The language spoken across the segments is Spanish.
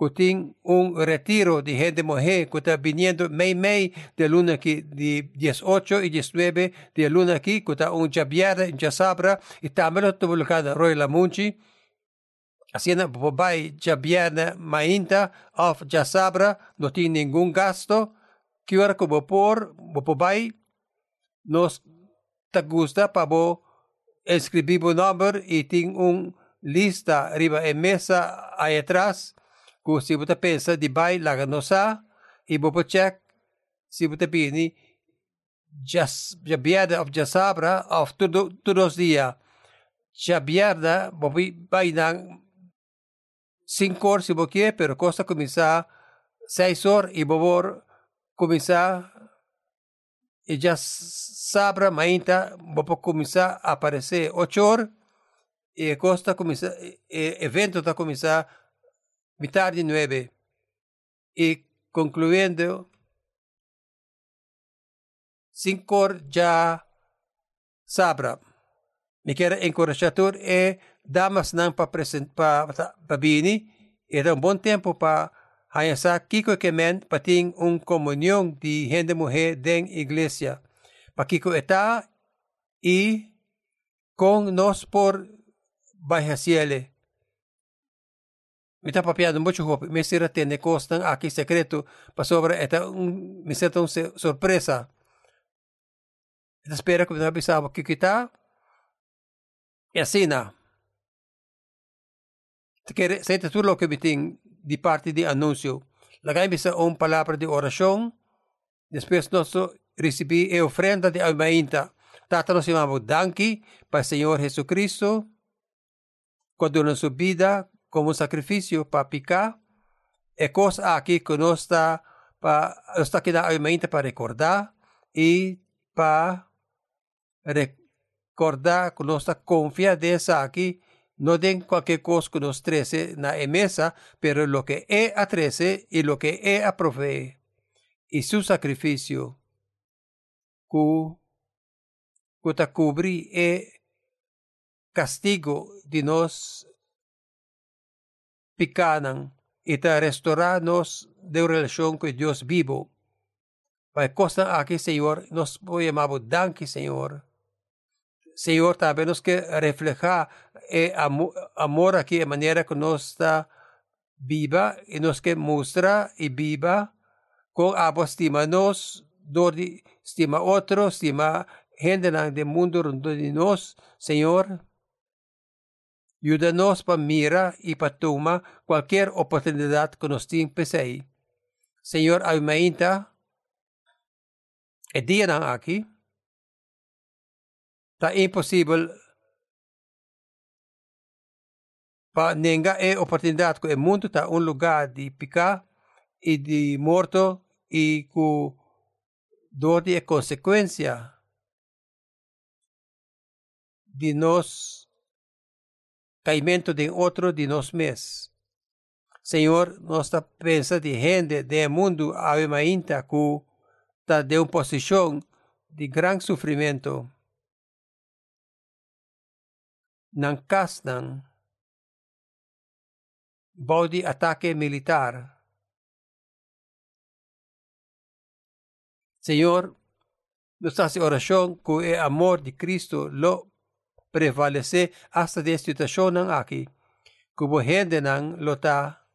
Kuting un retiro de gente mujer que está viniendo May May de luna aquí de 18 y 19 de luna aquí que está un jabiada en Jasabra y también tuvo lugar Roy Lamunchi haciendo bobai jabiada mainta of Jasabra no tiene ningún gasto. Que ahora como por bobai nos te gusta para bo escribir un nombre y tiene un lista arriba en mesa ahí atrás Kung si buta pensa di bay laga no sa, ibo po check si buta pini jas jabiada of jasabra of tudo todos dia. Jabiada bobi bay nang cinco horas si bokie pero costa começar seis horas e bobor começar e já sabra mainta bopo começar a aparecer ocho horas e costa começar e evento tá começar mitad de nueve. Y concluyendo, cinco ya sabra. Me quero encorajar e damas não para para para bini. Era um bom tempo para hayasa kiko que men para ter uma comunhão de gente mulher den igreja. Para kiko está e com nós por baixo cielo. Me está papiando mucho hope. Me sirve tiene costan aquí secreto para sobre esta un me siento una sorpresa. Esta espera que me avisaba que kita. E assim na. Te quer sei tudo lo que me tem de parte de anúncio. Lagay bisa uma palavra de oração. Depois nós recebi a ofrenda de almainta. Tata nos chamamos danki para o Senhor Jesus Cristo. Quando na sua vida como sacrifício para picar, é coisa aqui que nós está para está aqui na mente para recordar e para recordar que nossa confiança aqui não tem qualquer coisa que nos trece na mesa, pero lo que é a trece e lo que é a provee e seu sacrifício que que cobrir é castigo de nós picanan ita restaurarnos de relación con Dios vivo. Para costa aquí, Señor, nos llamamos danke, Señor. Señor, también nos que reflejar el amor aquí de manera que nos está viva y nos que muestra y viva con abo estima nos, dori estima otro, estima gente del mundo donde nos, Señor. Ayúdanos para mira y para tomar cualquier oportunidad que nos empecé. Señor, aumenta el día aquí. Está imposible para nenga e oportunidad que el mundo está un lugar de picar y de muerto y con dolor de consecuencia de nos caimento de outro de nós mesmos. Senhor, nossa pensa de gente do mundo ainda que está de uma posição de grande sofrimento. Casnan body ataque militar. Senhor, nossa oração que o amor de Cristo lo prevalecer hasta de situación ng aki, kubo gente ng lota,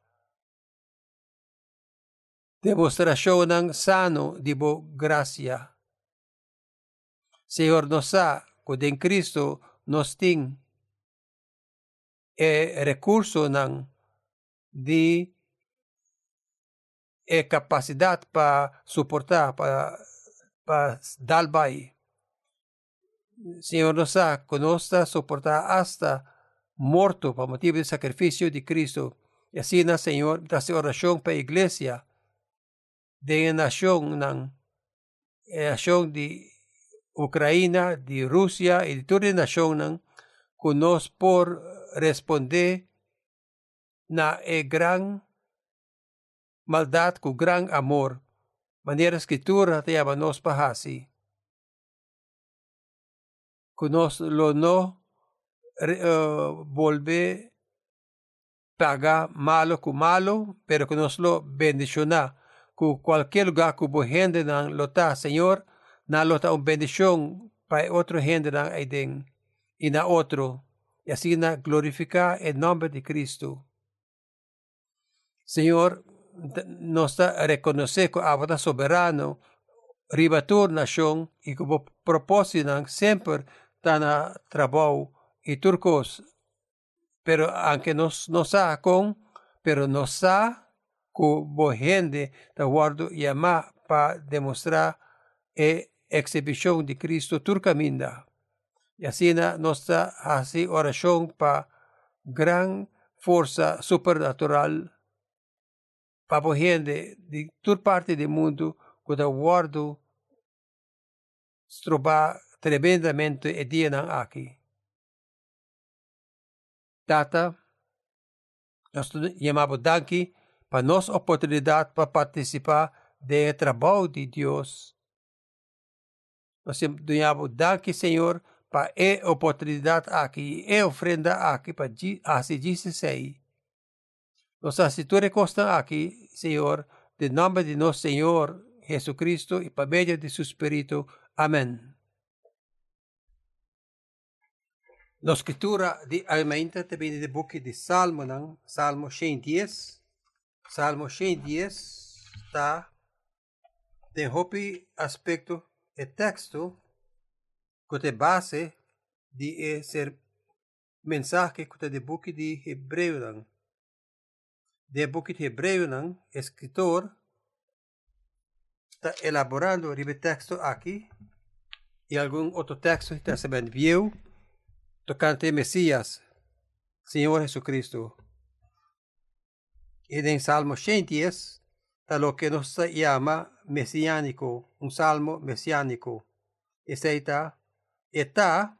demonstrasyon ng sano di bo gracia. Señor nos sa, kuding Kristo nos ting e recurso ng di e capacidad pa suportar, pa, pa dalbay Señor nos da, conozca, soportar hasta muerto por motivo del sacrificio de Cristo. Y así, na, Señor, hace oración para la iglesia de la nación, nación de Ucrania, de Rusia y de toda la nación, que nos por responder na e gran maldad con gran amor. Manera escritura te llama nos así que nos lo no uh, volver paga malo com malo, pero que nos lo bendiciona. Ku qualquer lugar que bo gente nan lota, Senhor, na lota um bendição para outro gente nan aiden e na outro, e assim na glorificar em nome de Cristo. Senhor, nos reconocer que Abba soberano, ribatur nação e que o propósito sempre está na trabalho e turcos pero aunque nos nos sa con pero nos sa bo gente da guardo llama para demostrar e exhibición de Cristo turcaminda. Y así nos da así oración para gran fuerza supernatural para gente de toda parte del mundo que guardo trobar tremendamente e dia aqui. Tata, nós chamamos daqui para nossa oportunidade para participar do trabalho de Deus. Nós chamamos daqui, Senhor, para a oportunidade aqui, a ofrenda aqui, para assim aí. Nós assistimos costa aqui, Senhor, de nome de nosso Senhor Jesus Cristo e para meio de seu Espírito. Amém. La scrittura di te viene del book di Salmo, nan, Salmo 110. Salmo 110 sta de hopi aspecto e texto que base di ser mensaje que de book di Hebreo nan. De book di Hebreo nan, escritor está elaborando el texto aquí y algún otro texto está se vio tocante Mesías, Senhor Jesucristo. E em Salmo 110 está lo que nos llama mesiánico, un salmo mesiánico. Ese está, está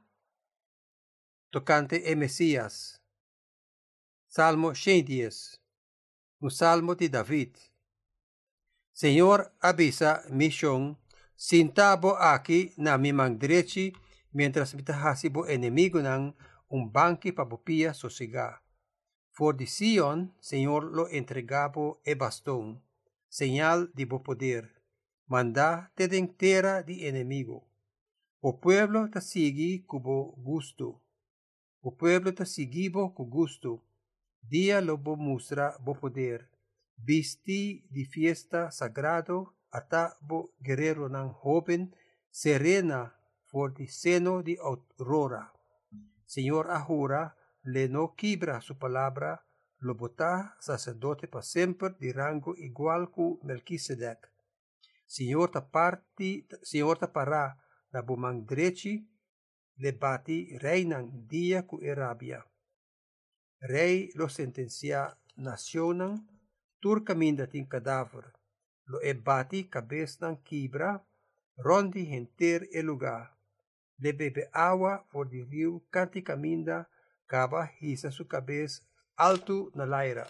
tocante a Mesías. Salmo 110, un salmo de David. Senhor, avisa missão, sintabo aqui na mão direita mientras mitahasibo enemigo ng un banqui pabupia sosiga. For de Sion, Señor lo entregabo e bastón, señal de bo poder. Manda te dentera de enemigo. O pueblo te sigi cubo gusto. O pueblo te sigibo cu gusto. Dia lo bo mustra bo poder. Visti di fiesta sagrado, ata bo guerrero ng joven, serena por seno de aurora. Señor Ahura le no quibra su palabra, lo botá sacerdote para siempre de rango igual que Melquisedec. Señor ta parti, Señor ta para la bumang le bati reinan dia cu Arabia. Rey lo sentencia nacionan, turcaminda tin cadáver, lo e bati cabezan quibra, rondi enter el lugar de bebe agua por el río Canticaminda, cava hisa su cabeza alto na laira.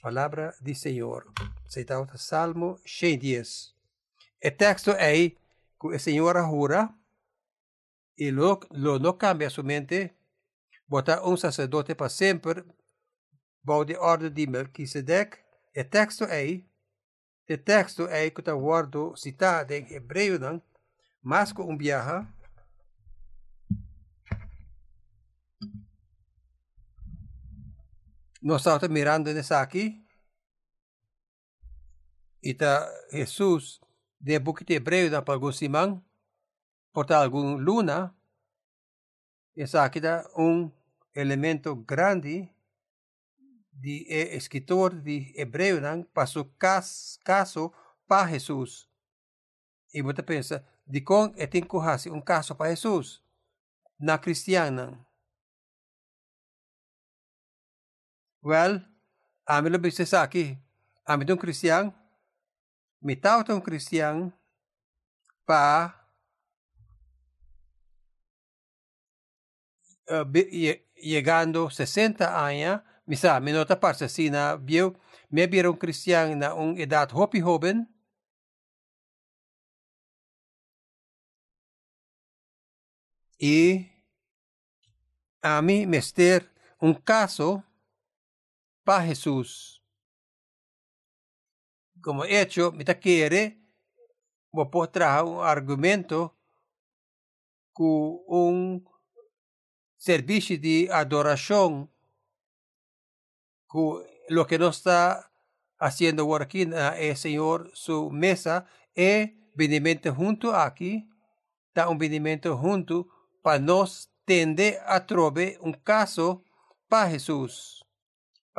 Palavra do Senhor. Citado Salmo 110. O texto é que o Senhor jura e lo, lo não cambia somente, botar um sacerdote para sempre, bom de ordem de Melquisedec. O texto é, o texto é que está guardo citado em hebreu, mas com um viaja, Nós estamos mirando nessa aqui. E está Jesus de Bukit Hebreu da Pagusimang. Porta algum luna. Essa aqui dá um elemento grande de escritor de Hebreu não passou caso para Jesus. E você pensa, de como é tem que um caso para Jesus na cristiana. Well, amin lo bisa sa aki. Amin tong Kristiyang, mitaw tong Kristiyang pa? Uh, llegando 60 años, misa, minota para sina, vio, me vieron cristian na un edad hopi joven, y a mí, un caso para Jesús. Como hecho, me quiere, vos traer un argumento con un servicio de adoración, lo que no está haciendo aquí el Señor su mesa, es venimento junto aquí, da un venimento junto para nos tende a trove un caso para Jesús.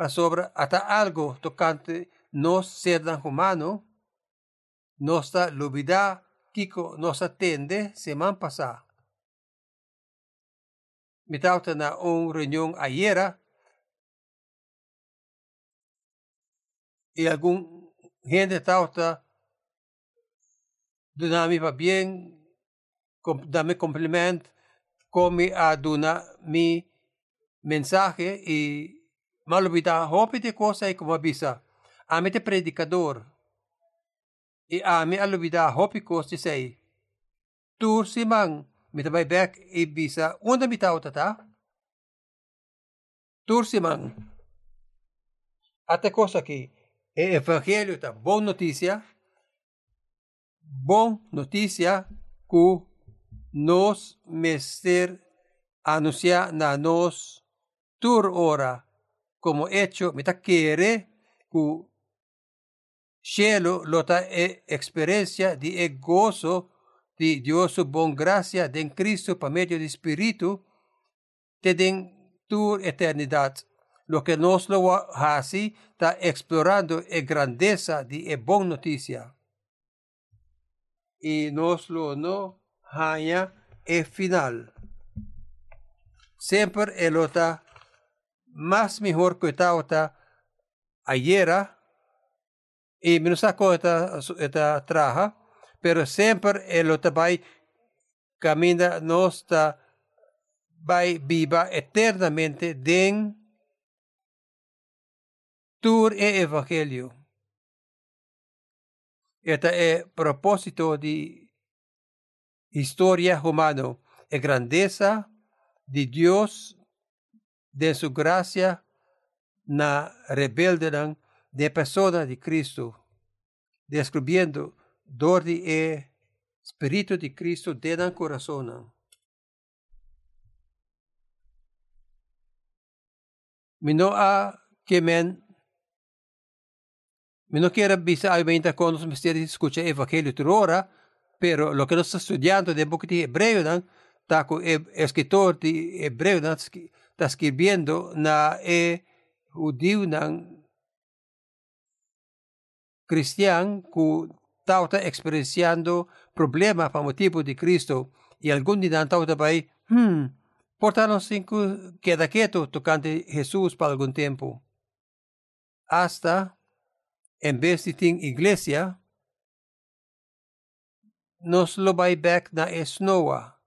Sobre hasta algo tocante nos ser tan humano, nossa lubida kiko nos atende semana pasada. Me na un reunión ayer y algún gente tauta duna mi va bien dame compliment come a duna mi mensaje y malubita hopi de cosa y como avisa amete predicador e ame alubida hopi kosti sei. Tur simang mitabay bek e bisa unda mitaw tata tur simang ate cosa que e evangelho ta bom notícia bom notícia que nos mester anuncia na nos tur ora como hecho mita quiere que cielo lota e experiencia de e gozo de Dios su bon gracia de Cristo por medio de Espíritu te den tu eternidad. Lo que nos lo hace está explorando e grandeza de e bon noticia. Y nos lo no haya e final. Siempre el ota más mejor que está ayer y me sacó esta, esta traja, pero siempre el vai camina nuestra vai viva eternamente den tur e evangelio. Este es propósito de historia humana, es grandeza de Dios, de su gracia, na rebelde de persona de Cristo, descubriendo dor de e Espíritu de Cristo coração. Me não há que men me não quero bisa aumenta com os mistérios escuta evangelho por hora, pero lo que nós estamos estudando de book de Hebreu, não, tá com o escritor de Hebreu, está escrevendo na e judeu, não, cristiano que está experienciando problemas por motivo de Cristo y algún día está ahí, hmm, portarnos cinco queda quieto tocante Jesús por algún tiempo. Hasta, en vez de tener iglesia, nos lo va back na esnoa.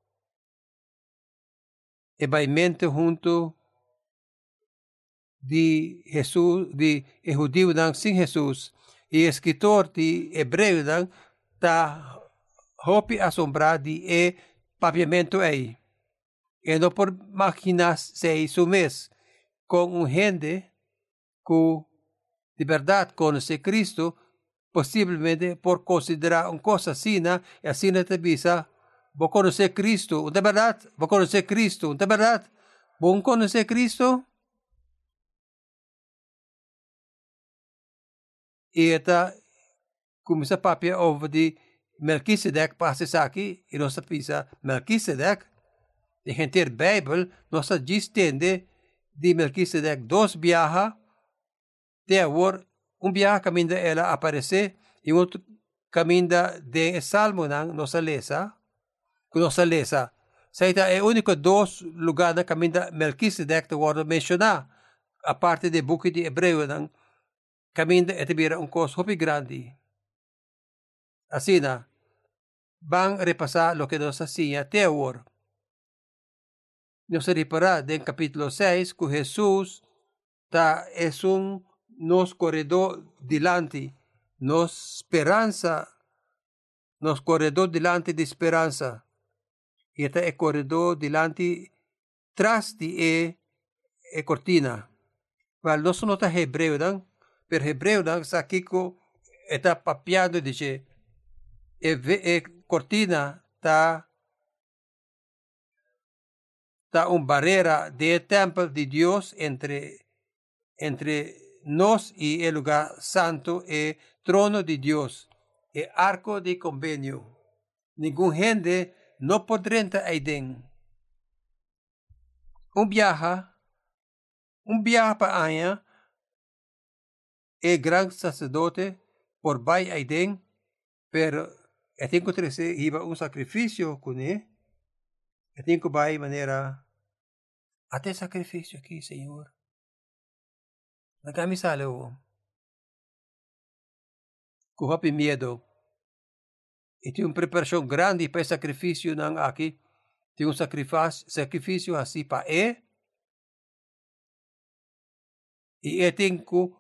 E vai mente junto de Jesús, de judío sin Jesús, e escritor de Hebreu está hopi assombrado e papiamento aí. E não por imaginar se isso mesmo com um gente que de verdade conhece Cristo, possivelmente por considerar uma coisa assim, e assim te visa, vou conhecer Cristo, de verdade, vou conhecer Cristo, de vou conhecer Cristo, eta kumisa papia over di Melchizedek pasisaki e nossa pisa Melchizedek. De gente Bijbel, nossa distende de Melchizedek dos viaja, de agora um viaja caminda ela aparecer e outro caminda de Salmo nossa lesa, nossa lesa. Saita é o único dois lugares na caminda Melchizedek de agora mencionar, a parte de book de Hebreu caminda etibira un cos hopi grande. Na, van repasar lo que nos hacía Teor. Nos repara en capítulo 6 que Jesús ta es un nos corredor delante, nos esperanza, nos corredor delante de esperanza. Y este es corredor delante tras de e, e cortina. Well, não só nota hebreu, não, pero hebreu, não, sa kiko está papiando dice, e, e cortina tá tá uma barreira de templo de Deus entre entre nós e o lugar santo e trono de Deus e arco de convênio. Nenhum gente não poderá entrar aí dentro. Um viaja, um viaja para Anha, e grande sacerdote por vai aí dentro, pero eu tenho que trazer um sacrifício com ele, eu tenho que vai maneira até sacrifício aqui, Senhor. Nagami sa loob. Kuha miedo. Ito yung preparasyon grande pa sacrifício ng aki. Ito yung sacrifício, sacrifício assim pa e. E eting ko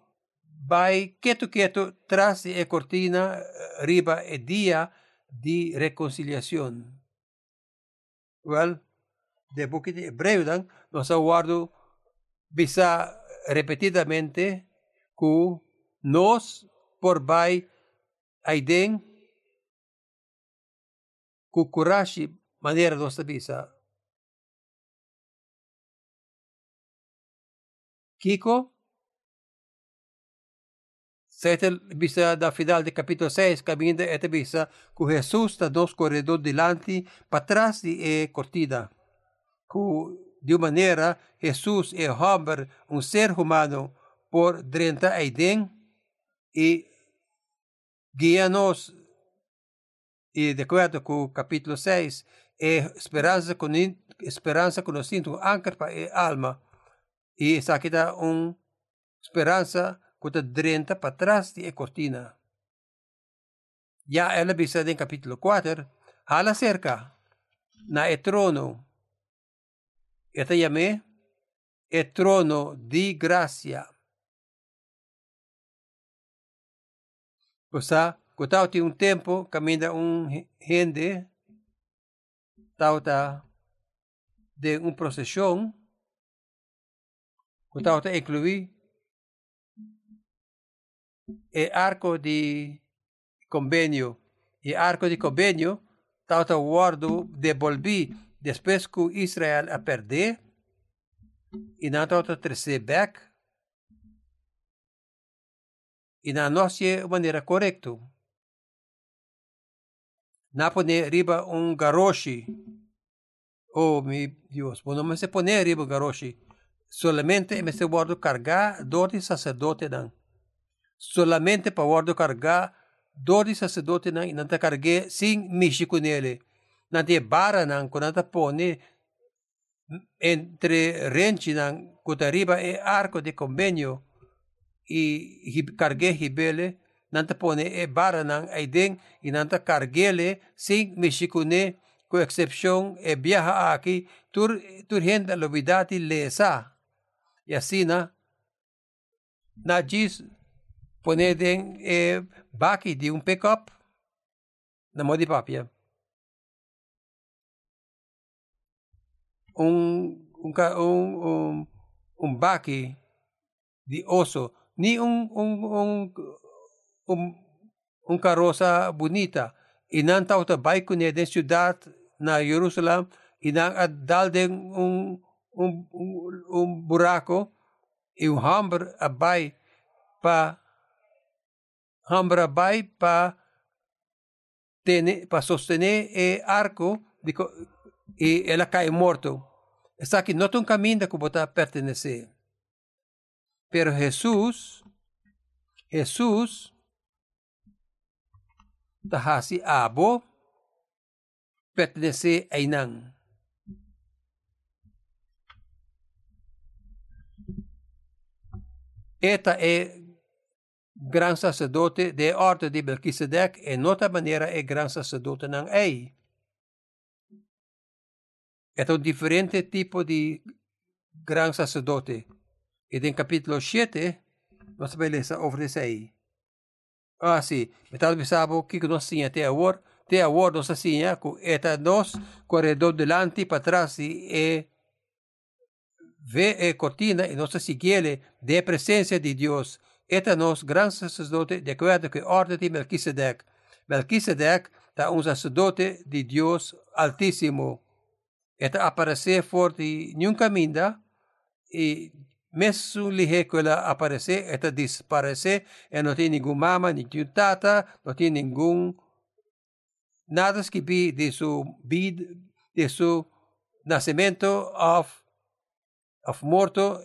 vai quieto quieto tras e cortina riba e dia di reconciliación. Well, de book de hebreu dan, nos aguardo bisa repetidamente que nós por vai aiden ku kurashi maneira nossa bisa. Kiko, Sete bisa da final de capítulo 6, caminda esta bisa, que Jesus está nos corredor delante, para trás e cortina. Que de maneira Jesus é homem, um ser humano, por dentro Aiden e guia-nos, e de acordo com o capítulo 6, é esperança, com, esperança conhecendo, ancar para a alma, e essa aqui dá uma esperança que está dentro para trás de a cortina. Já ela bisa em capítulo 4, hala cerca, na e trono, Esta llamé el trono de gracia. O sea, cuando tiene un tiempo, camina un gente, tauta de una procesión, cuando te incluí el arco de convenio. El arco de convenio, tauta guardo devolví Depois que Israel a perder, e na outra terceira back, e na nossa maneira correta. Na poner riba um garoshi. Oh, meu Deus, bom, não se poner riba garoshi. Solamente me se guardo cargar de sacerdote não. Solamente para guardo cargar de sacerdote não e não te carguei sem mexer com ele na bara ng kunata pone entre renchi ng kutariba e arco de convenio i cargue hibele nanta pone e bara ng aideng inanta cargele sing mishikune ko excepción e viaja aquí tur turhenda lobidati lesa. Y así na na jis pone den e baki di un pickup na modi papia un, un, un, un, un baque de oso, ni un, un, un, un, un carroza bonita. E não está outra bike ne den ciudad na Jerusalém e não dal den um, um, um, um buraco e um hambre abai pa hambre abai pa tene, pa sostener e arco de, e ela cai morto. Está aqui, não um caminho que botar pertencer. Pero Jesus, Jesus, tahasi abo, pertencer a inang. Eta é gran sacerdote de ordem de Melquisedec e nota maneira é gran sacerdote não é. É um diferente tipo de gran sacerdote. E em capítulo 7, nós vamos ler sobre isso aí. Ah, sim. Então, pensava que nós tínhamos até agora, até agora nós tínhamos, que eta nós, corredor delante para trás, e ve e cortina e nossa sigele de presença de Deus. Eta nos gran sacerdote de acordo a ordem de Melquisedeque. Melquisedeque está um sacerdote de Deus Altíssimo. Eta aparecer forte nunca minda e mesmo lihe que ela aparecer, eta desaparecer, e não tem nenhum mama, nenhum tata, não tem nenhum nada que vi de su vida, de su nacimiento of, of morto,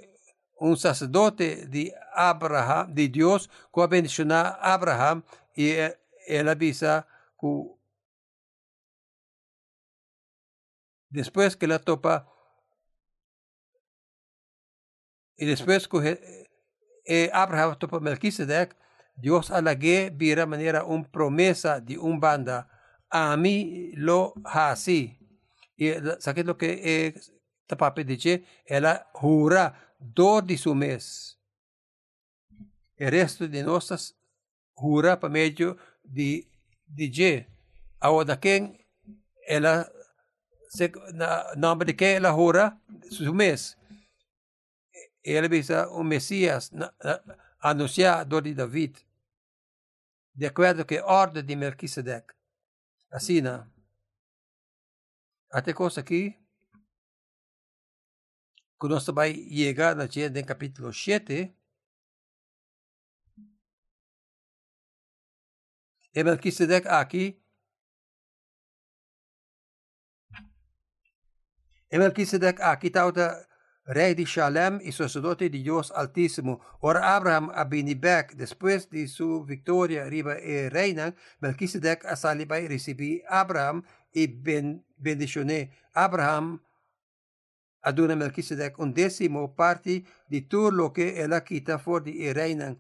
un sacerdote de Abraham, de Dios, que bendicionó a Abraham y él avisa que después que la topa y después que eh, Abraham topa Melquisedec, Dios alague vira manera un promesa de un banda a mí lo así. Y sabe lo que es papi dice, ela jura do de su mes. El resto de nosotras jura para medio de de Ahora quien ela se na nombre de quem ela jura su mes. Ela dice un Mesías anunciado de David. De acuerdo que ordem de Melquisedec. Assim, né? Até coisa aqui, que nós vai chegar na no capítulo 7, e Melquisedec aqui, e Melquisedec aqui está rey de Shalem y sacerdote de Dios Altísimo. Ora Abraham Abinibek, después de su victoria arriba el reina, Melquisedec a saliba y recibí Abraham y ben, bendicioné. Abraham aduna Melquisedec un décimo parte de todo lo que él quita for de reina.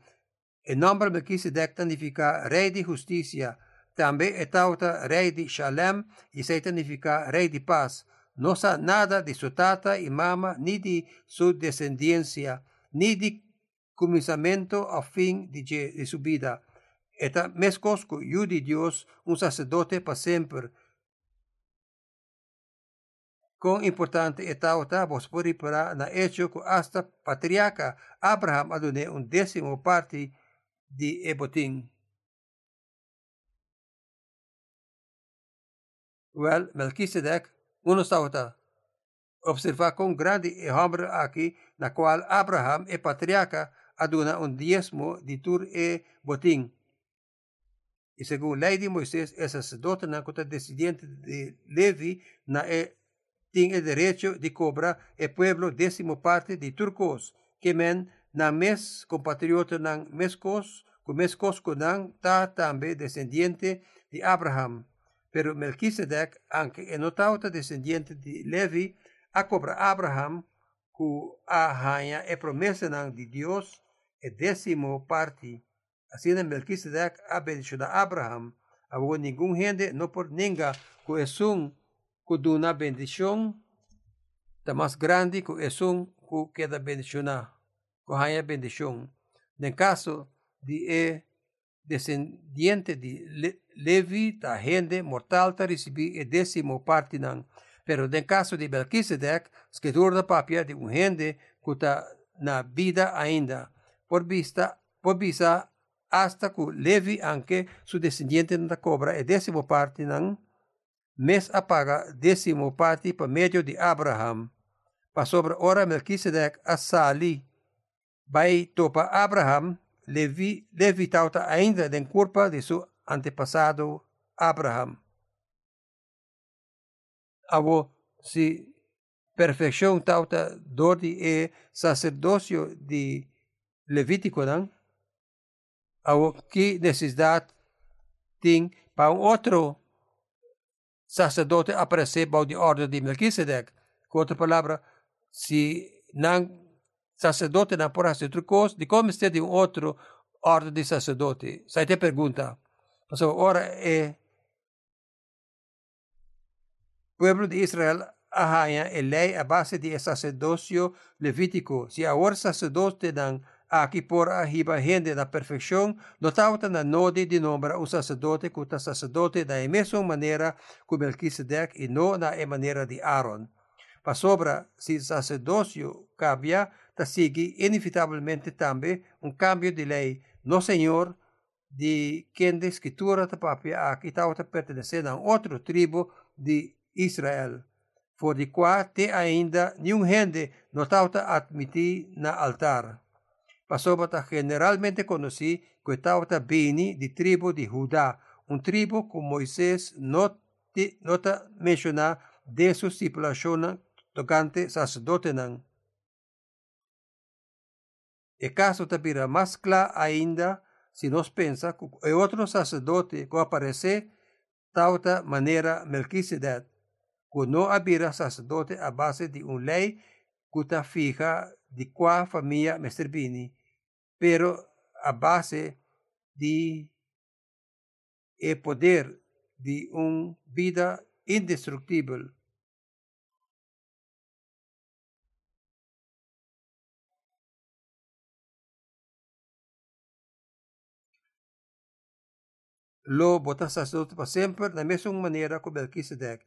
El nombre Melquisedec significa rey de justicia. También etauta rey de Shalem y se significa rey de paz no sa nada de su tata y mama, ni de su descendencia, ni de comenzamiento a fin de, de su vida. Eta mescosco yu de Dios, un sacerdote para siempre. Con importante eta ota vos para na hecho que hasta patriarca Abraham adone un décimo parte de ebotín. Well, Melchizedek uno sauta. Observa com grande hambre aqui, na qual Abraham e patriarca aduna um diezmo de tur e botim. E segundo a lei de Moisés, é sacerdote na conta descendente de Levi, na e tem o direito de cobrar e pueblo décimo parte de turcos, que men na mes compatriota na mescos, com mescos nan ta também descendiente de Abraham. Pero Melquisedec, aunque enotauta descendiente de Levi, a cobra Abraham, que a rainha é promessa de Deus, é décimo parte. Assim, Melquisedec abençoa Abraham, a nenhum gente não por ninguém que é um que dá uma bendição, está mais grande que é um que queda bendicionar, que rainha bendição. No caso de descendiente de Levi ta gente mortal ta recebi e décimo parte. Pero en caso de Melquisedec, escritor da papia de un gente que ta na vida ainda. Por vista, por vista hasta que Levi anche su descendiente na cobra e décimo parte mes apaga décimo parte por medio de Abraham. Pa sobre ora Melquisedec a sali. Vai topa Abraham Levi, Levi tauta ainda den culpa de su antepassado Abraham. Avo si perfeição tauta dor e sacerdócio de Levítico não? Avo que necessidade tem para um outro sacerdote aparecer para a ordem de Melquisedec. Com outra palavra, se não sacerdote fazer outra coisa, de como está de um outro ordem de sacerdote. Sai te pergunta. Mas ora é pueblo de Israel arranha a lei a base de sacerdócio levítico. Se agora sacerdote não aqui por arriba gente da perfeição, notava na node de nome um sacerdote o sacerdote da mesma maneira que Melquisedec e não na maneira de Aaron. Pa sobra, si sacerdocio cambia, ta sigue inevitavelmente também um cambio de lei. No Senhor, de quem de escritura ta papia aqui estava pertencendo a outro tribo de Israel. For de qua te ainda nenhum gente não estava admitir na altar. Passou ta generalmente conheci que estava bem de tribo de Judá, um tribo que Moisés não nota menciona de su stipulazione tocante sacerdote nan. E caso tapira más clara ainda si nos pensa que outro sacerdote que aparece tauta maneira Melquisedec, que não habira sacerdote a base de uma lei que está fija de qual família Bini, pero a base de e poder de uma vida indestrutível. Lo botas sacerdote para sempre da mesma maneira que Melquisedec.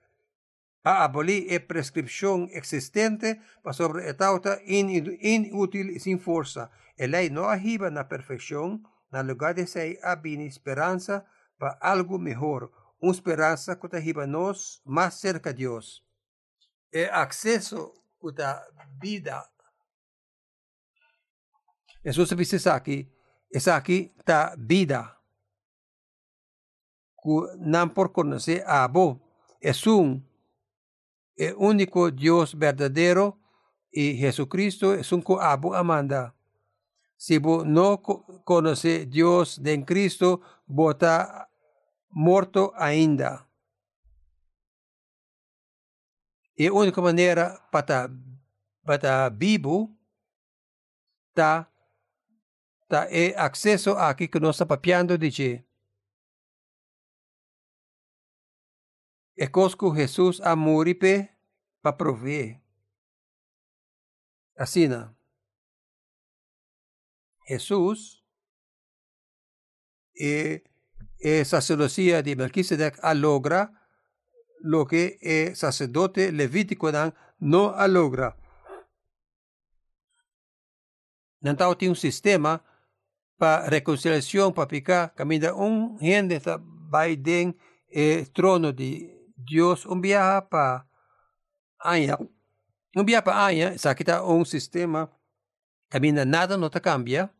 A abolir a prescrição existente para sobre a tauta inútil e sem força. A lei não arriba na perfeição, na lugar de ser a esperança para algo melhor, uma esperança que arriba nos mais cerca de Deus. É acesso à vida. Jesus disse aqui, essa aqui está vida. Não por conhecer a Abo, é um, é único Deus verdadeiro e Jesucristo um que Abo amanda. Se você não conhece Deus em Cristo, bota morto ainda. E a única maneira para para vivo tá tá é acesso aqui que nós estamos papiando de que é cosco Jesus a moripe para prover. Assim, não. Jesus é e sacerdocia de Melquisedec logra lo que el sacerdote levítico no logra. Nantao tiene un sistema para reconciliación, para picar, camina un gente va den el trono de Dios, un viaje para aña. Un viaje para aña, está un sistema, camina nada no te cambia,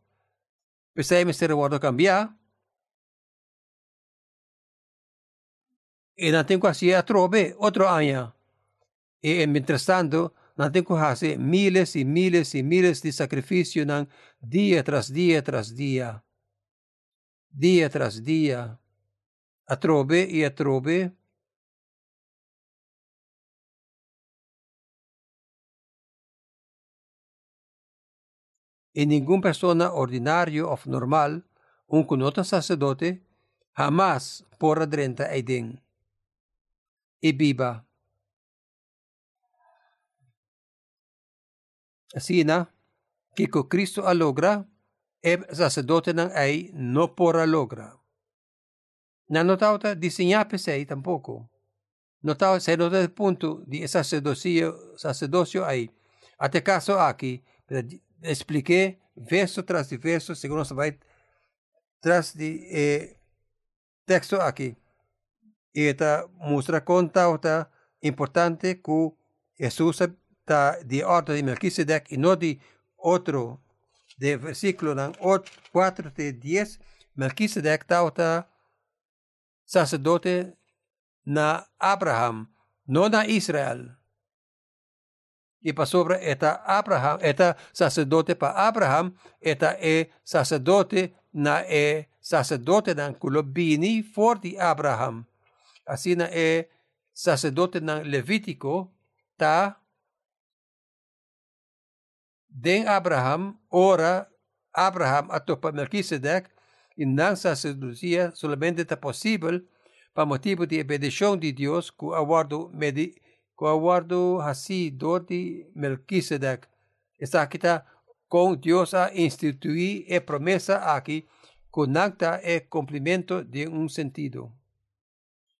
pero se se recuerda cambiar, e não tem que fazer trove outro ano. E, mientras tanto, não tem que fazer miles e miles e miles de sacrifícios dia tras dia tras dia. Dia tras dia. A trove e a trove. E nenhuma pessoa ordinário ou normal, um conota sacerdote, jamás por adrenta a e viva. Assim, que com Cristo logra, e sacerdote não ai não porá logra. Não notauta desenhar pesei tampouco. Notau se nota o ponto de sacerdócio, sacerdócio aí. Até caso aqui, expliquei verso tras verso, segundo vai tras de eh, texto aqui. Y esta muestra conta otra importante que Jesús está de orden de Melquisedec y no de otro de versículo 4 de 10 Melquisedec está sacerdote na Abraham, no na Israel. Y para sobre esta Abraham, esta sacerdote para Abraham, esta es sacerdote na e sacerdote na kulobini for de Abraham. Assim é sacerdote ng Levítico ta den Abraham ora Abraham ato pa Melquisedec e não sacerdocia solamente está possível para motivo de obedição de Deus que aguardo medi aguardo do de Melquisedec está aqui tá com Deus a instituir e promessa aqui que nada é cumprimento de um sentido.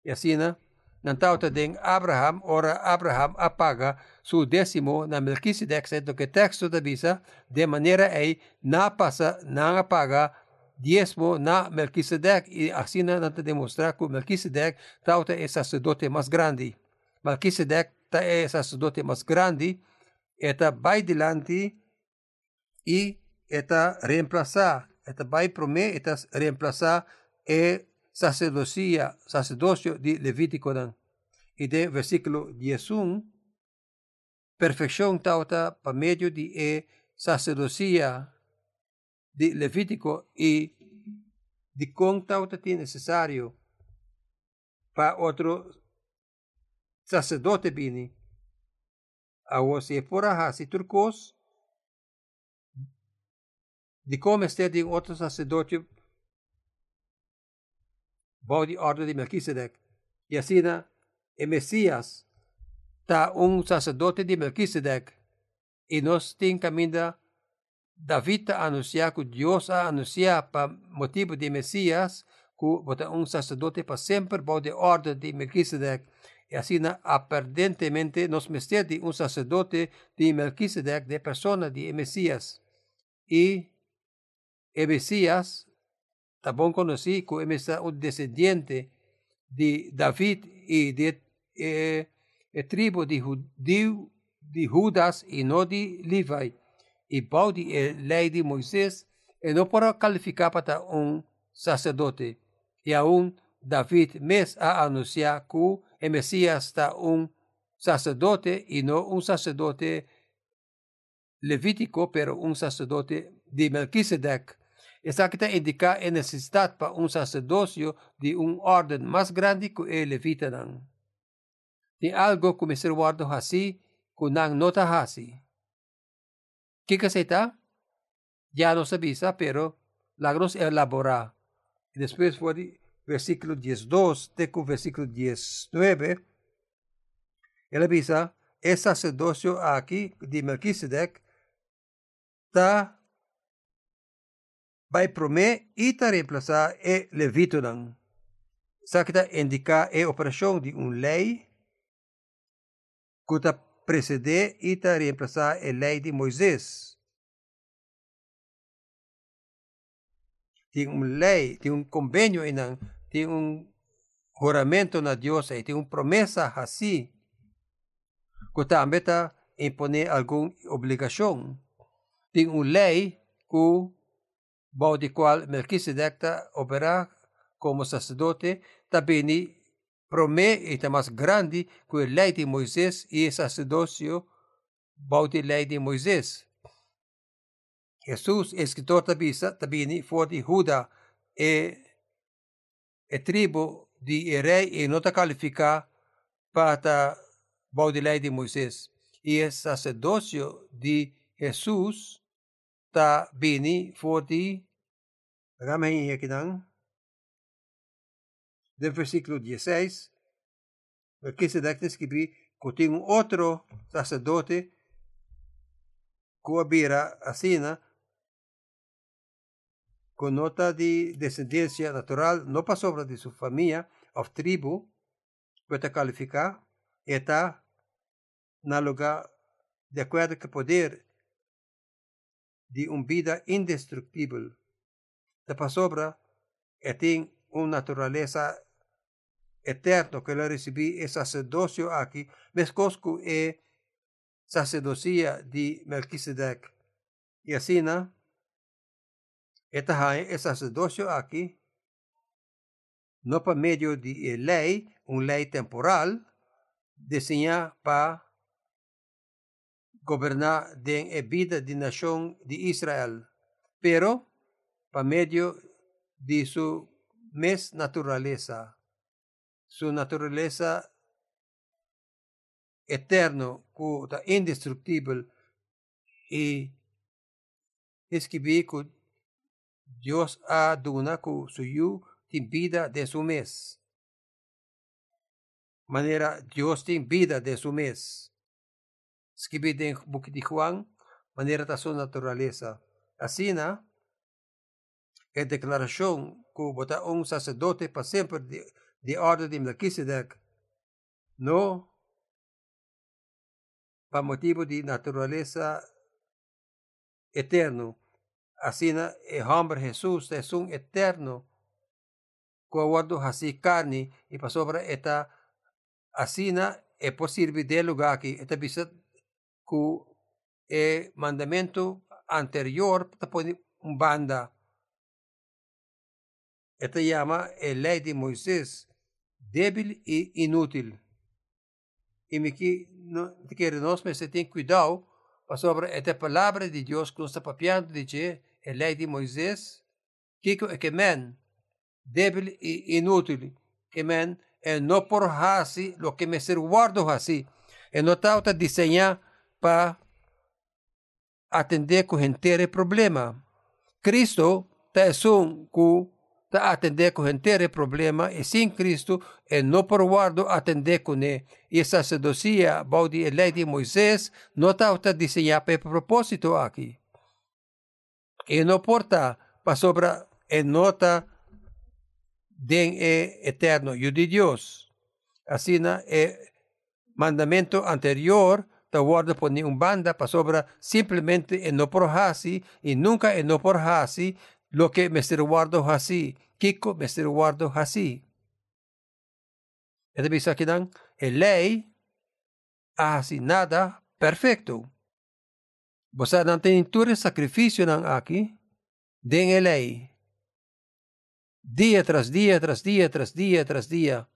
E assim, né? ng tauta ding Abraham, ora Abraham apaga su décimo na Melquisedec, ito que texto da bisa, de manera ay napasa nang apaga diezmo na Melquisedec, y así na nata demostrar que Melquisedec tauta é sacerdote mais grande. Melquisedec é sacerdote mais grande, eta vai delante y eta reemplazar, eta vai prome, eta reemplazar e sacerdocia, sacerdocio de Levítico. Y de versículo 11, perfección tauta pa medio de sacerdocia de Levítico y de con tauta necesario pa otro sacerdote bini. A se por si turcos, de como este de outro sacerdote bajo de orden de Melquisedec. Y así, el Mesías está un sacerdote de Melquisedec y nos tiene camino David a anunciar que Dios ha anunciado por motivo de Mesías que un sacerdote para siempre bajo de orden de Melquisedec. Así, aparentemente, nos de un sacerdote de Melquisedec, de persona de Mesías. Y Mesías también conocí es un descendiente de David y de eh, el tribu de, de, de, Judas y no de Levi. Y Baudi, el ley de Moisés, y no para calificar para un sacerdote. Y aún David mes ha anunciado que el Mesías está un sacerdote y no un sacerdote levítico, pero un sacerdote de Melquisedec esa que indica a necessidade para um sacerdócio de um ordem mais grande que o levita. Tem algo que me guardo que não nota assim. Que que está? Já não sabia, pero lagros elaborar. E depois foi versículo 12 até o versículo 19. Ele avisa, esse sacerdócio aqui de Melquisedec está vai prome ita reemplazar e levitonan. Sakita indica e operação de um lei que precede ita reemplazar a lei de Moisés. Tem uma lei, tem um convênio, tem um juramento na Deus, tem uma promessa assim, que também impõe alguma obrigação. Tem uma lei que bajo de cual Melquisedec como sacerdote, también promete más grande que la ley de Moisés y el sacerdocio bajo de ley de Moisés. Jesús, escritor también fue de Judá, e, e tribu de rey y no te califica para bajo de ley de Moisés. Y el sacerdocio de Jesús ta bini forty Hagamos aqui não. Do versículo 16, aqui se dá que escrever que tem um outro sacerdote que habira assina com nota de descendência natural, não para sobra de sua família, ou tribo, para qualificar, e está na lugar de acordo com o poder de uma vida indestrutível. Da pasobra e tem uma natureza eterna que ele recebi é sacerdócio aqui, mesmo é sacerdocia de Melquisedec. E assim, né? Esta é sacerdócio aqui, não por meio de lei, uma lei temporal, desenhada para gobernar den a vida de nación de Israel, pero por medio de su mes naturaleza, su naturaleza eterno, indestructible, y escribí que Dios ha donado su vida de su mes. Manera Dios tiene vida de su mes escribir en book de Juan, manera de su naturaleza. Así, ¿no? En declaración que un sacerdote para siempre de, de orden de Melquisedec, no para motivo de naturaleza eterno. Así el hombre Jesús es un eterno guardo así carne y para sobre esta así es posible de lugar que esta visa que el mandamiento anterior pone un banda. Esta llama el ley de Moisés débil e inútil. Y me que nos me se tiene cuidado para sobre esta palabra de Dios que está papiando de que el ley de Moisés que que men débil e inútil que men é no por hasi lo que me ser guardo hasi é no tauta desenhar para atender com o problema. Cristo tá um que ta atender com o problema e sem Cristo é no por guardo atender com ele. E a sacerdocia, baudi a lei de Moisés, não está desenhar para propósito aqui. E não porta para sobra e nota den é eterno e de Deus. Assim, é mandamento anterior da guarda por um banda para sobra simplesmente e não por hasi e nunca e não por hasi lo que me guardo hasi kiko me guardo hasi. Ito bisa kinang e lei hasi nada perfecto. Bosa não tem tudo sacrifício não aqui, den a lei. Dia tras dia, tras dia, tras dia, tras dia.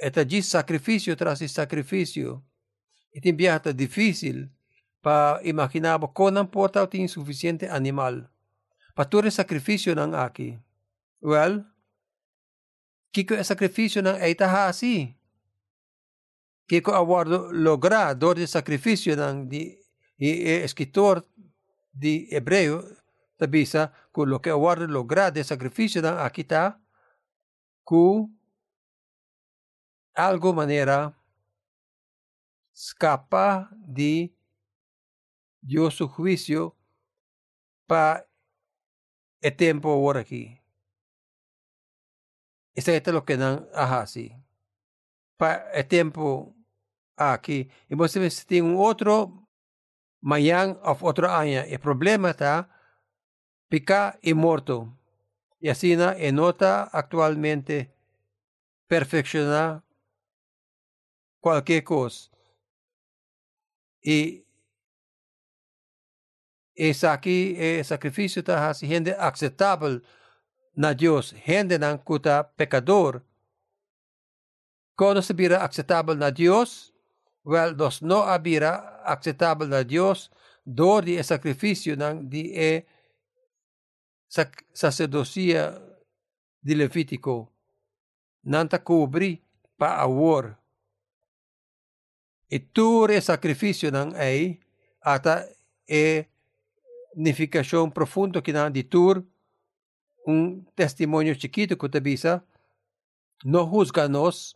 Eta de sacrifício tras sacrifício. E tem viagem difícil para imaginar como não pode ter insuficiente animal. Para todo sacrifício não aqui. Well, kiko e sacrifício não é tahasi. Kiko aguardo lograr dor de sacrifício não de e escritor de hebreu tabisa ku lo que aguardo lograr de sacrifício não aqui está ku algo maneira escapa de Dios su juicio para el tiempo ahora aquí. Isa ito lo que nan ahasi. Pa e tempo aqui. E você tem um manhã of outro ano. E problema tá picar e morto. E assim e nota atualmente perfeccionar qualquer coisa. E esse aqui é sacrifício tá sendo aceitável na Dios gente ng kuta pecador. Kono se bira acceptable na Dios, well, dos no abira acceptable na Dios, dor di e sacrificio ng di e sac sacerdocia di Levitico, nanta cubri pa awor. Iture sacrificio ng ei, ata e nificación profundo que nan di tur, un testimonio chiquito que te avisa, no juzganos,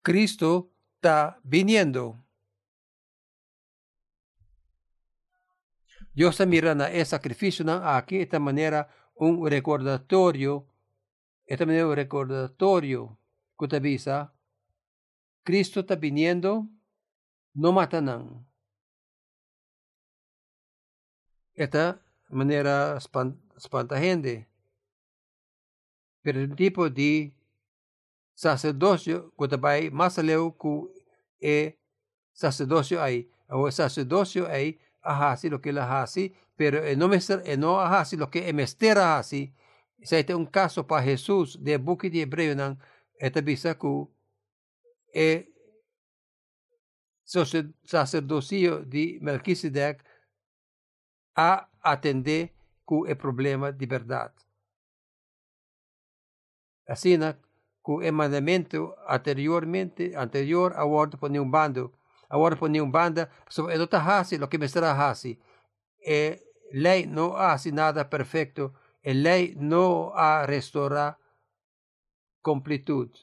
Cristo está viniendo. Dios mira na el sacrificio aquí, esta manera un recordatorio, esta manera un recordatorio que te Cristo está viniendo, no matanan. Esta manera espanta gente. Pero el tipo de sacerdocio que vai mais leu que é sacerdócio aí. O sacerdócio aí ahasi lo que ele ahasi, pero no me no ahasi lo que é mester ahasi. Se é um caso para Jesus de book de não esta bisa que é sacerdocio de Melquisedec a atender que é problema de verdade. Assim, com o mandamento anteriormente, anterior, agora por um bando, agora por um banda, sobre não está o que me será hasi. E lei não hace nada perfeito, e lei não a restaurar completude.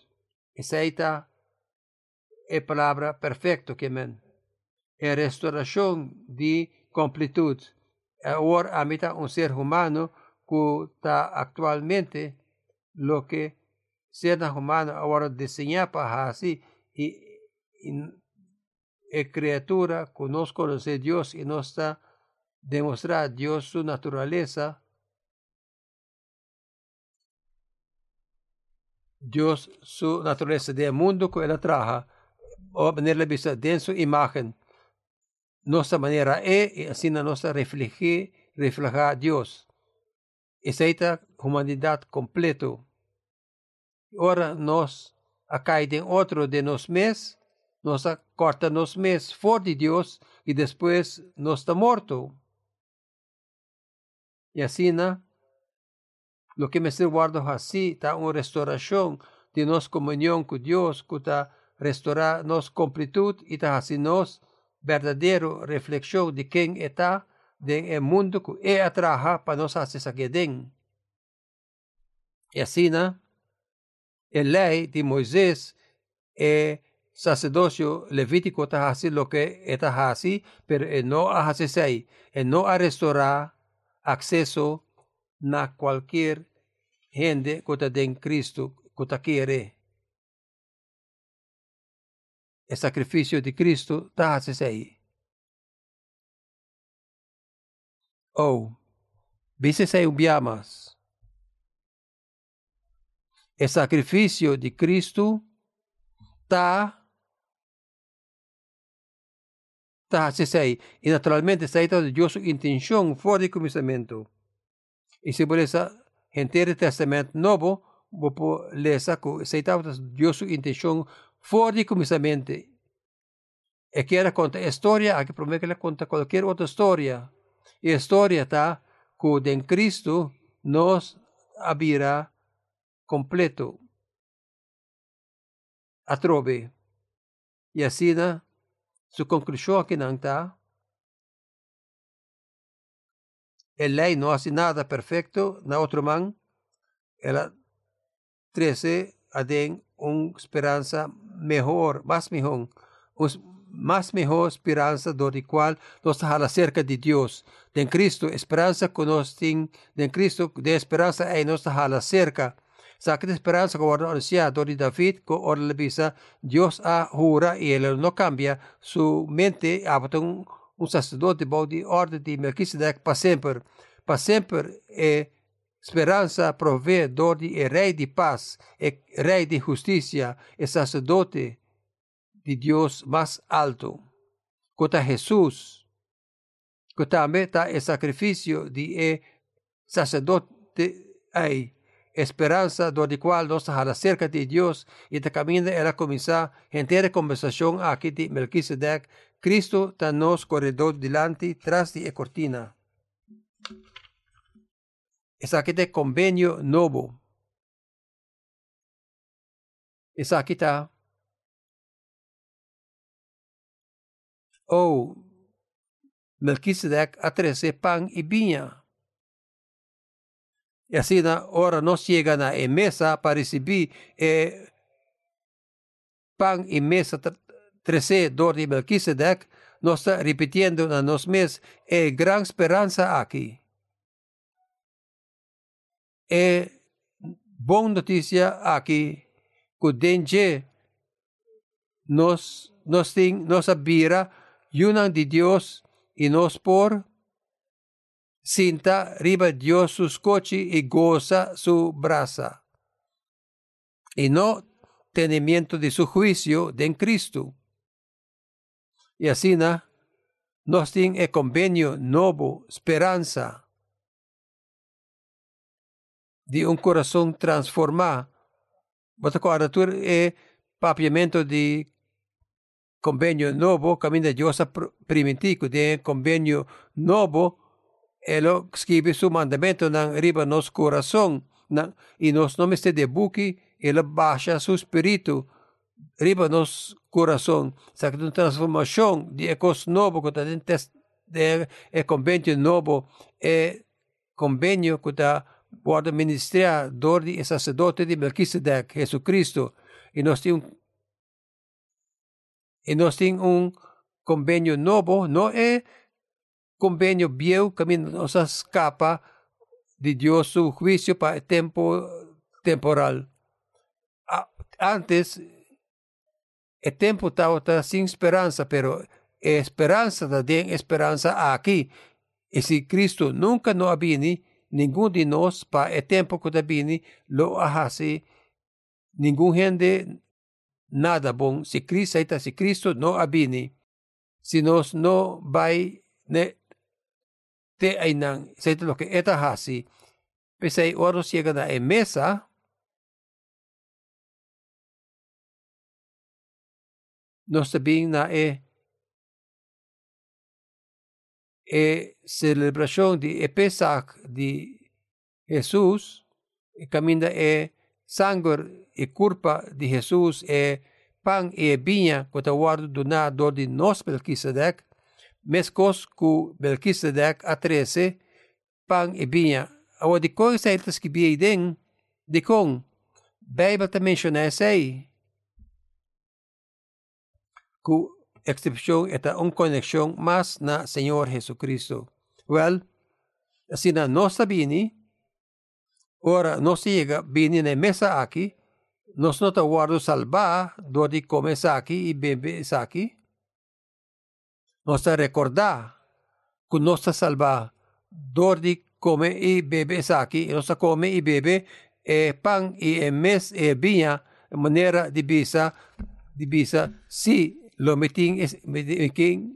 Essa é a palavra perfeito que men. É restauração de completude. Agora, a mitad um ser humano que está atualmente lo que seres humanos ahora diseñar para así y e criatura nos conoce Dios y nos está demostrar Dios su naturaleza, Dios su naturaleza del mundo que él traja, o la vista de su imagen, nuestra manera es, y así nos refleja, refleja a Dios. Esa humanidad completo. Ahora nos acaiden otro de nos mes, nos corta nos mes for de Dios y después nos está muerto. Y así, ¿no? lo que me se guarda así, está una restauración de nos comunión con Dios, que está restaurar nos completud y está así nos verdadero reflexión de quién está en el mundo que ella trabaja para nos hacer saqueden. Y así, ¿no? El ley de Moisés, el sacerdocio levítico está así lo que está así, pero él no hace así, él no restaurar acceso a cualquier gente que está en Cristo, que está quiere. El sacrificio de Cristo está así. Oh, se un más. El sacrificio de Cristo está está así. Y naturalmente está de Dios su intención fuera de comienzo. Y si por esa entero testamento nuevo, que se Dios su intención fuera de comienzo. Y quiere contar historia, hay que prometer que le cuenta cualquier otra historia. Y historia está que en Cristo nos abrirá completo atrove. Y así, su conclusión aquí está. El ley no hace nada perfecto, na otro man. Ela trece den una esperanza mejor, más mejor, más mejor esperanza do cual nos habla cerca de Dios. De Cristo, esperanza nos de Cristo, de esperanza e nos habla cerca Sakit esperanza sea de David que ora le visa Dios a jura y él no cambia su mente a un, un sacerdote de orden de Melquisedec para siempre. Para siempre e esperanza proveedor de rey de paz, e rey de justicia, e sacerdote de Dios más alto. Cota Jesús, también está el sacrificio de sacerdote ahí esperança do qual nos fala cerca de Deus e de caminho ela começar a ter conversação aqui de Melquisedec. Cristo está nos corredor delante, tras de cortina. Essa aqui é convênio novo. Essa aqui está. Ou Melquisedec a trazer pão e vinha. Y así ahora nos llegan a mesa para recibir eh, pan y mesa trece dor de Melquisedec, nos está repitiendo a nos mes eh, gran esperanza aquí. Eh, buena noticia aquí, que denje nos, nos, nos abira, yunan de Dios y nos por cinta riba Dios sus coche y goza su brasa. Y no tenimiento de su juicio de en Cristo. Y así nos tiene el convenio nuevo, esperanza de un corazón transformado. Bota cuadratura es papiamento de convenio nuevo, camino de Dios primitivo, de convenio nuevo, Elo escreve su mandamento nan riba nos corazón, nan, y nos nomes de buki, ela baixa su espíritu riba nos corazón. Sa que una transformación de ecos novo, que tem de e convenio novo, e convenio que está guarda ministrar dor de sacerdote de Melquisedec, Jesucristo, e nós temos e nós temos um convênio novo, não é convenio viejo camino nos escapa de Dios su juicio para tiempo temporal. Antes, el tiempo está sin esperanza, pero esperanza también esperanza aquí. Y si Cristo nunca no viene, ninguno de nosotros para el tiempo que viene lo hace, ningún gente nada bon. Si Cristo si Cristo no si nos no va ne te ainan, se lo que eta hasi, pese oros llega a mesa, nos bien na e e celebración de e Pesach de Jesús, e camina e sangue e culpa de Jesus e pan e vinha que guardo do na dor de nós Melquisedec, mescos cu Melquisedec a trece pan e vinha. Awa de kong sa itas que bia den, de kong, Bible ta menciona aí, cu excepción esta un conexión más na Señor Jesucristo. Well, assim na nossa bini, ora nossa llega bini na mesa aqui, nós não guardo salvar do de comer aqui e beber aqui. Nós recordar que nós salvar do de comer e beber aqui, e nós come e bebe e pão e e mes vinha maneira de bisa de bisa si lo meting es meting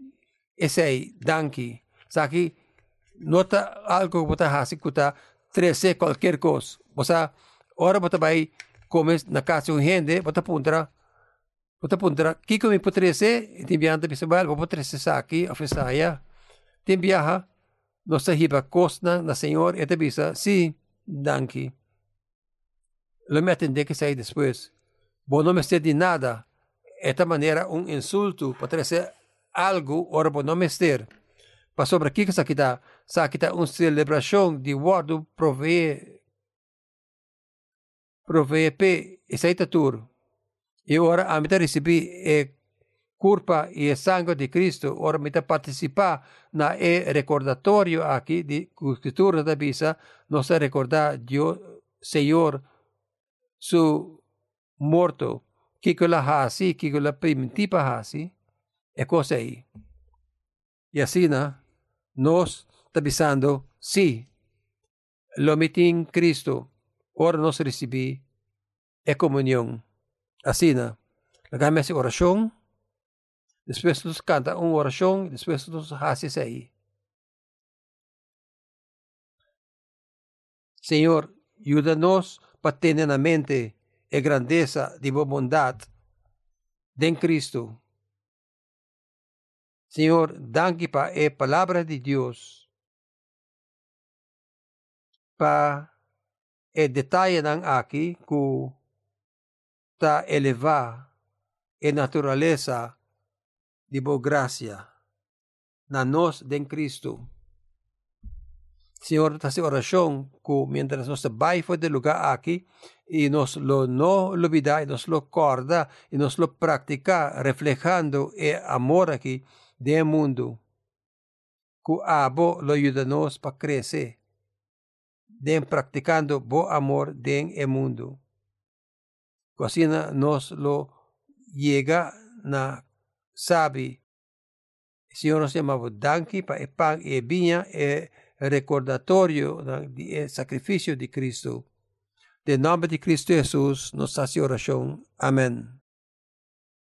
esay danki saki nota algo bota hasi kuta trece cualquier cosa. O sea ora bota vai comes na casa un gente bota puntra bota puntra kiko mi potrese timbiante bisabal bota trece saki ofesaya timbiaha no se hiba cosna na senhor eta bisa si danki lo me atende que sai después Bo no me sé de nada esta maneira um insulto pode ser algo ora não mester. Para sobre aqui que está, está uma celebração de guardo provee provee pe essa é tudo. E ora a mim recebi é culpa e é sangue de Cristo, ora me participar na e recordatório aqui de escritura da bisa, nos recordar Deus, Senhor, su morto kiko la hasi, kiko la primitiva hasi, e cosa aí. E assim, nós tabisando, sim, lo mitin Cristo, ora nos recebi, é comunhão. Assim, lagame essa oração, depois nos canta uma oração, depois nos hasi aí. Senhor, ajuda-nos para ter na mente e grandeza de bondad de Cristo. Senhor, danke pa e palavra de Deus, pa e detalhe ng aqui ku ta eleva e naturaleza de graça na nós de Cristo. Señor, esta oración que mientras nos va fue del lugar aquí y nos lo no olvida y nos lo corda y nos lo practica reflejando el amor aquí del mundo. Que abo lo ayudanos para crecer. De practicando bo amor el mundo. Así nos lo llega na sabe. Señor nos llamaba danki para el pan y viña e recordatorio del sacrificio de Cristo. De nome de Cristo Jesús, nos hace oración. Amén.